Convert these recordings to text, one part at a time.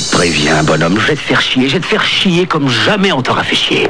te préviens, bonhomme, je vais te faire chier, je vais te faire chier comme jamais on t'aura fait chier.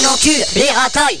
On encule les ratailles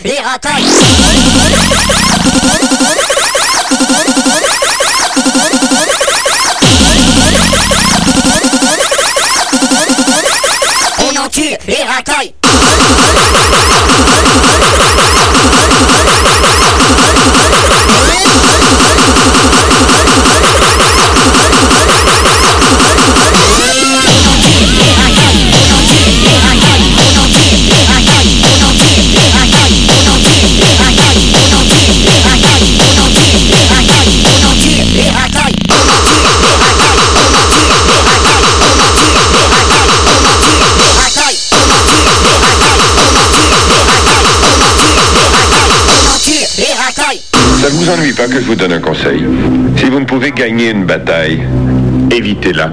Vermelho ratai. Rotões. Inútil e ratai. vous ennuie pas que je vous donne un conseil. Si vous ne pouvez gagner une bataille, évitez-la.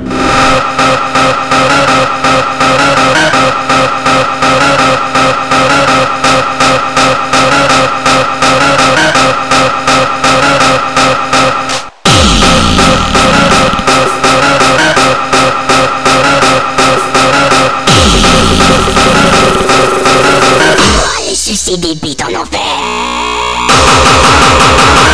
en enfer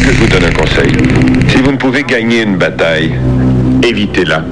que je vous donne un conseil. Si vous ne pouvez gagner une bataille, évitez-la.